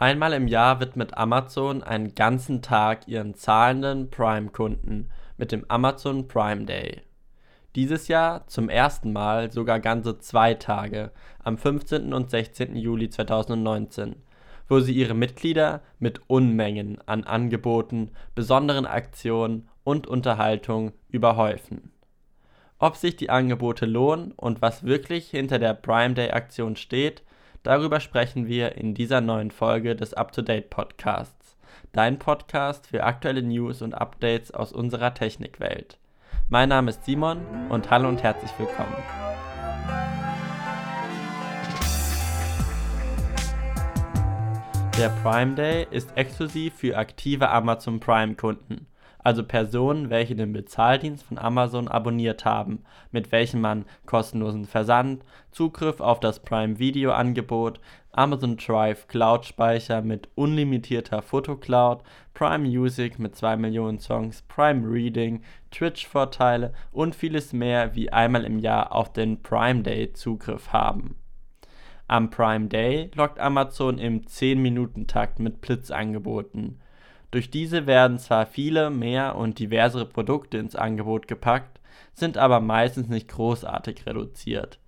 Einmal im Jahr widmet Amazon einen ganzen Tag ihren zahlenden Prime-Kunden mit dem Amazon Prime Day. Dieses Jahr zum ersten Mal sogar ganze zwei Tage, am 15. und 16. Juli 2019, wo sie ihre Mitglieder mit Unmengen an Angeboten, besonderen Aktionen und Unterhaltung überhäufen. Ob sich die Angebote lohnen und was wirklich hinter der Prime Day Aktion steht, Darüber sprechen wir in dieser neuen Folge des Up-to-Date Podcasts, dein Podcast für aktuelle News und Updates aus unserer Technikwelt. Mein Name ist Simon und hallo und herzlich willkommen. Der Prime Day ist exklusiv für aktive Amazon Prime Kunden also Personen, welche den Bezahldienst von Amazon abonniert haben, mit welchem man kostenlosen Versand, Zugriff auf das Prime Video Angebot, Amazon Drive Cloud Speicher mit unlimitierter Fotocloud, Prime Music mit 2 Millionen Songs, Prime Reading, Twitch Vorteile und vieles mehr wie einmal im Jahr auf den Prime Day Zugriff haben. Am Prime Day lockt Amazon im 10-Minuten-Takt mit Blitzangeboten. Durch diese werden zwar viele mehr und diversere Produkte ins Angebot gepackt, sind aber meistens nicht großartig reduziert.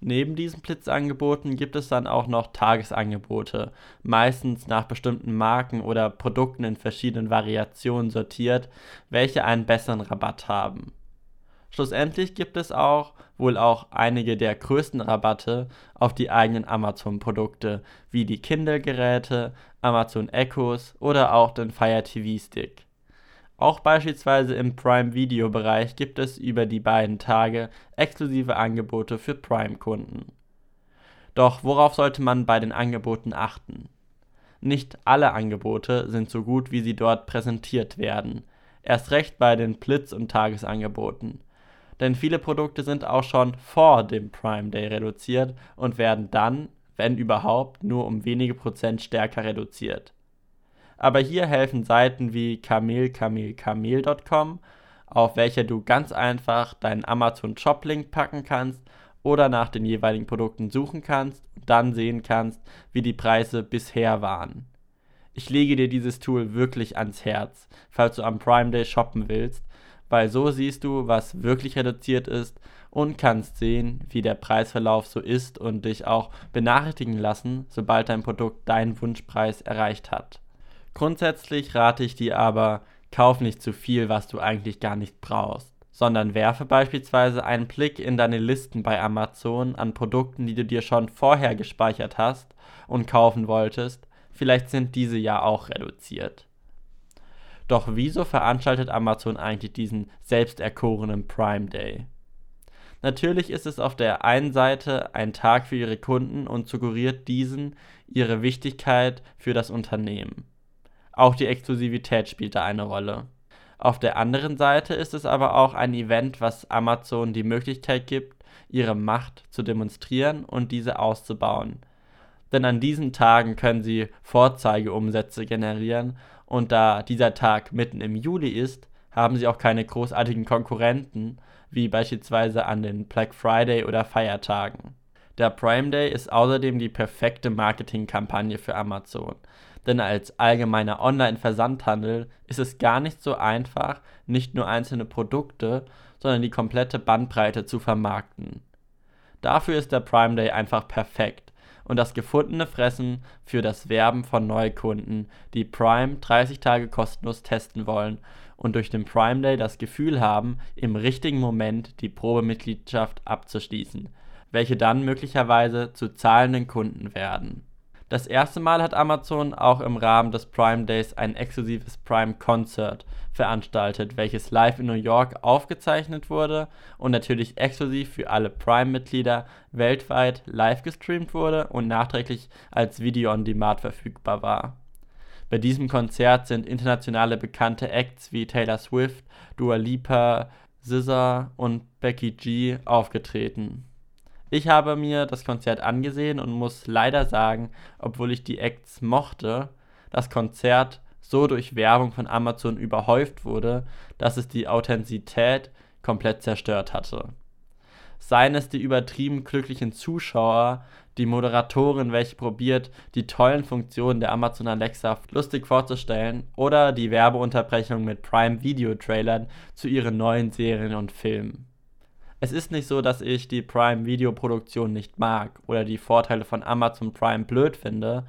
Neben diesen Blitzangeboten gibt es dann auch noch Tagesangebote, meistens nach bestimmten Marken oder Produkten in verschiedenen Variationen sortiert, welche einen besseren Rabatt haben Schlussendlich gibt es auch wohl auch einige der größten Rabatte auf die eigenen Amazon-Produkte, wie die Kindle-Geräte, Amazon Echos oder auch den Fire TV Stick. Auch beispielsweise im Prime-Video-Bereich gibt es über die beiden Tage exklusive Angebote für Prime-Kunden. Doch worauf sollte man bei den Angeboten achten? Nicht alle Angebote sind so gut, wie sie dort präsentiert werden. Erst recht bei den Blitz- und Tagesangeboten denn viele Produkte sind auch schon vor dem Prime Day reduziert und werden dann, wenn überhaupt, nur um wenige Prozent stärker reduziert. Aber hier helfen Seiten wie kamelkamelkamel.com, auf welcher du ganz einfach deinen Amazon Shop Link packen kannst oder nach den jeweiligen Produkten suchen kannst und dann sehen kannst, wie die Preise bisher waren. Ich lege dir dieses Tool wirklich ans Herz, falls du am Prime Day shoppen willst, weil so siehst du, was wirklich reduziert ist und kannst sehen, wie der Preisverlauf so ist und dich auch benachrichtigen lassen, sobald dein Produkt deinen Wunschpreis erreicht hat. Grundsätzlich rate ich dir aber, kauf nicht zu viel, was du eigentlich gar nicht brauchst, sondern werfe beispielsweise einen Blick in deine Listen bei Amazon an Produkten, die du dir schon vorher gespeichert hast und kaufen wolltest, vielleicht sind diese ja auch reduziert. Doch wieso veranstaltet Amazon eigentlich diesen selbsterkorenen Prime Day? Natürlich ist es auf der einen Seite ein Tag für ihre Kunden und suggeriert diesen ihre Wichtigkeit für das Unternehmen. Auch die Exklusivität spielt da eine Rolle. Auf der anderen Seite ist es aber auch ein Event, was Amazon die Möglichkeit gibt, ihre Macht zu demonstrieren und diese auszubauen. Denn an diesen Tagen können sie Vorzeigeumsätze generieren und da dieser Tag mitten im Juli ist, haben sie auch keine großartigen Konkurrenten, wie beispielsweise an den Black Friday oder Feiertagen. Der Prime Day ist außerdem die perfekte Marketingkampagne für Amazon, denn als allgemeiner Online-Versandhandel ist es gar nicht so einfach, nicht nur einzelne Produkte, sondern die komplette Bandbreite zu vermarkten. Dafür ist der Prime Day einfach perfekt und das gefundene Fressen für das Werben von Neukunden, die Prime 30 Tage kostenlos testen wollen und durch den Prime Day das Gefühl haben, im richtigen Moment die Probemitgliedschaft abzuschließen, welche dann möglicherweise zu zahlenden Kunden werden das erste Mal hat Amazon auch im Rahmen des Prime Days ein exklusives Prime Concert veranstaltet, welches live in New York aufgezeichnet wurde und natürlich exklusiv für alle Prime-Mitglieder weltweit live gestreamt wurde und nachträglich als Video on Demand verfügbar war. Bei diesem Konzert sind internationale bekannte Acts wie Taylor Swift, Dua Lipa, SZA und Becky G aufgetreten ich habe mir das Konzert angesehen und muss leider sagen, obwohl ich die Acts mochte, das Konzert so durch Werbung von Amazon überhäuft wurde, dass es die Authentizität komplett zerstört hatte. Seien es die übertrieben glücklichen Zuschauer, die Moderatorin, welche probiert, die tollen Funktionen der Amazon Alexa lustig vorzustellen, oder die Werbeunterbrechung mit Prime Video Trailern zu ihren neuen Serien und Filmen. Es ist nicht so, dass ich die Prime Video Produktion nicht mag oder die Vorteile von Amazon Prime blöd finde,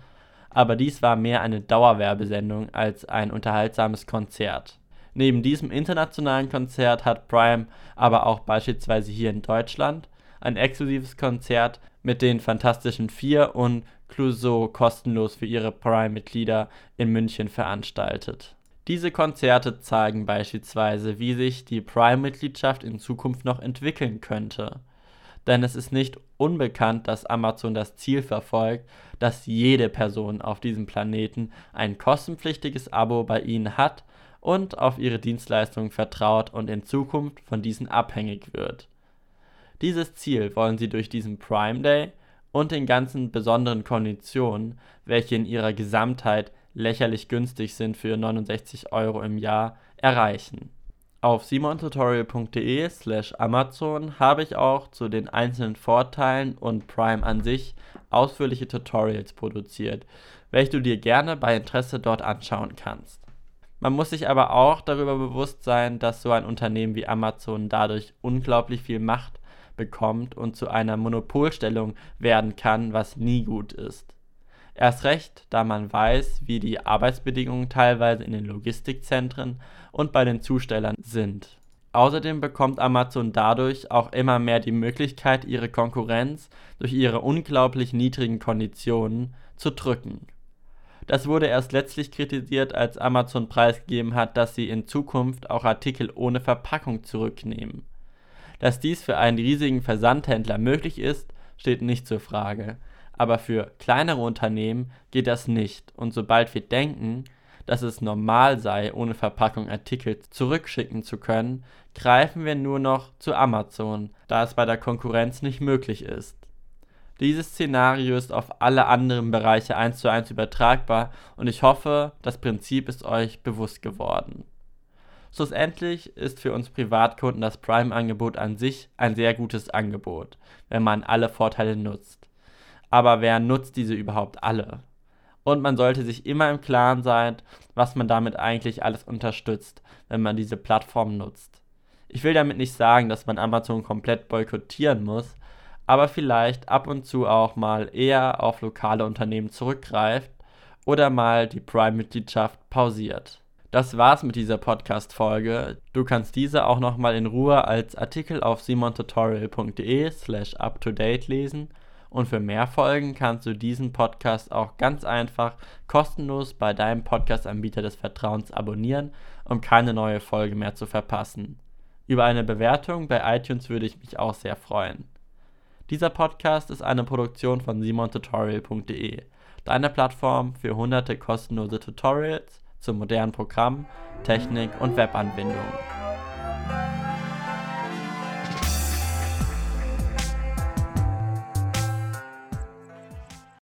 aber dies war mehr eine Dauerwerbesendung als ein unterhaltsames Konzert. Neben diesem internationalen Konzert hat Prime aber auch beispielsweise hier in Deutschland ein exklusives Konzert mit den Fantastischen Vier und Clouseau kostenlos für ihre Prime-Mitglieder in München veranstaltet. Diese Konzerte zeigen beispielsweise, wie sich die Prime-Mitgliedschaft in Zukunft noch entwickeln könnte. Denn es ist nicht unbekannt, dass Amazon das Ziel verfolgt, dass jede Person auf diesem Planeten ein kostenpflichtiges Abo bei ihnen hat und auf ihre Dienstleistungen vertraut und in Zukunft von diesen abhängig wird. Dieses Ziel wollen sie durch diesen Prime Day und den ganzen besonderen Konditionen, welche in ihrer Gesamtheit lächerlich günstig sind für 69 Euro im Jahr, erreichen. Auf simontutorial.de slash Amazon habe ich auch zu den einzelnen Vorteilen und Prime an sich ausführliche Tutorials produziert, welche du dir gerne bei Interesse dort anschauen kannst. Man muss sich aber auch darüber bewusst sein, dass so ein Unternehmen wie Amazon dadurch unglaublich viel Macht bekommt und zu einer Monopolstellung werden kann, was nie gut ist. Erst recht, da man weiß, wie die Arbeitsbedingungen teilweise in den Logistikzentren und bei den Zustellern sind. Außerdem bekommt Amazon dadurch auch immer mehr die Möglichkeit, ihre Konkurrenz durch ihre unglaublich niedrigen Konditionen zu drücken. Das wurde erst letztlich kritisiert, als Amazon preisgegeben hat, dass sie in Zukunft auch Artikel ohne Verpackung zurücknehmen. Dass dies für einen riesigen Versandhändler möglich ist, steht nicht zur Frage. Aber für kleinere Unternehmen geht das nicht. Und sobald wir denken, dass es normal sei, ohne Verpackung Artikel zurückschicken zu können, greifen wir nur noch zu Amazon, da es bei der Konkurrenz nicht möglich ist. Dieses Szenario ist auf alle anderen Bereiche eins zu eins übertragbar und ich hoffe, das Prinzip ist euch bewusst geworden. Schlussendlich ist für uns Privatkunden das Prime-Angebot an sich ein sehr gutes Angebot, wenn man alle Vorteile nutzt. Aber wer nutzt diese überhaupt alle? Und man sollte sich immer im Klaren sein, was man damit eigentlich alles unterstützt, wenn man diese Plattform nutzt. Ich will damit nicht sagen, dass man Amazon komplett boykottieren muss, aber vielleicht ab und zu auch mal eher auf lokale Unternehmen zurückgreift oder mal die Prime-Mitgliedschaft pausiert. Das war's mit dieser Podcast-Folge. Du kannst diese auch nochmal in Ruhe als Artikel auf simontutorial.de slash up-to-date lesen und für mehr Folgen kannst du diesen Podcast auch ganz einfach kostenlos bei deinem Podcast-Anbieter des Vertrauens abonnieren, um keine neue Folge mehr zu verpassen. Über eine Bewertung bei iTunes würde ich mich auch sehr freuen. Dieser Podcast ist eine Produktion von simontutorial.de, deiner Plattform für hunderte kostenlose Tutorials zu modernen Programmen, Technik und Webanwendungen.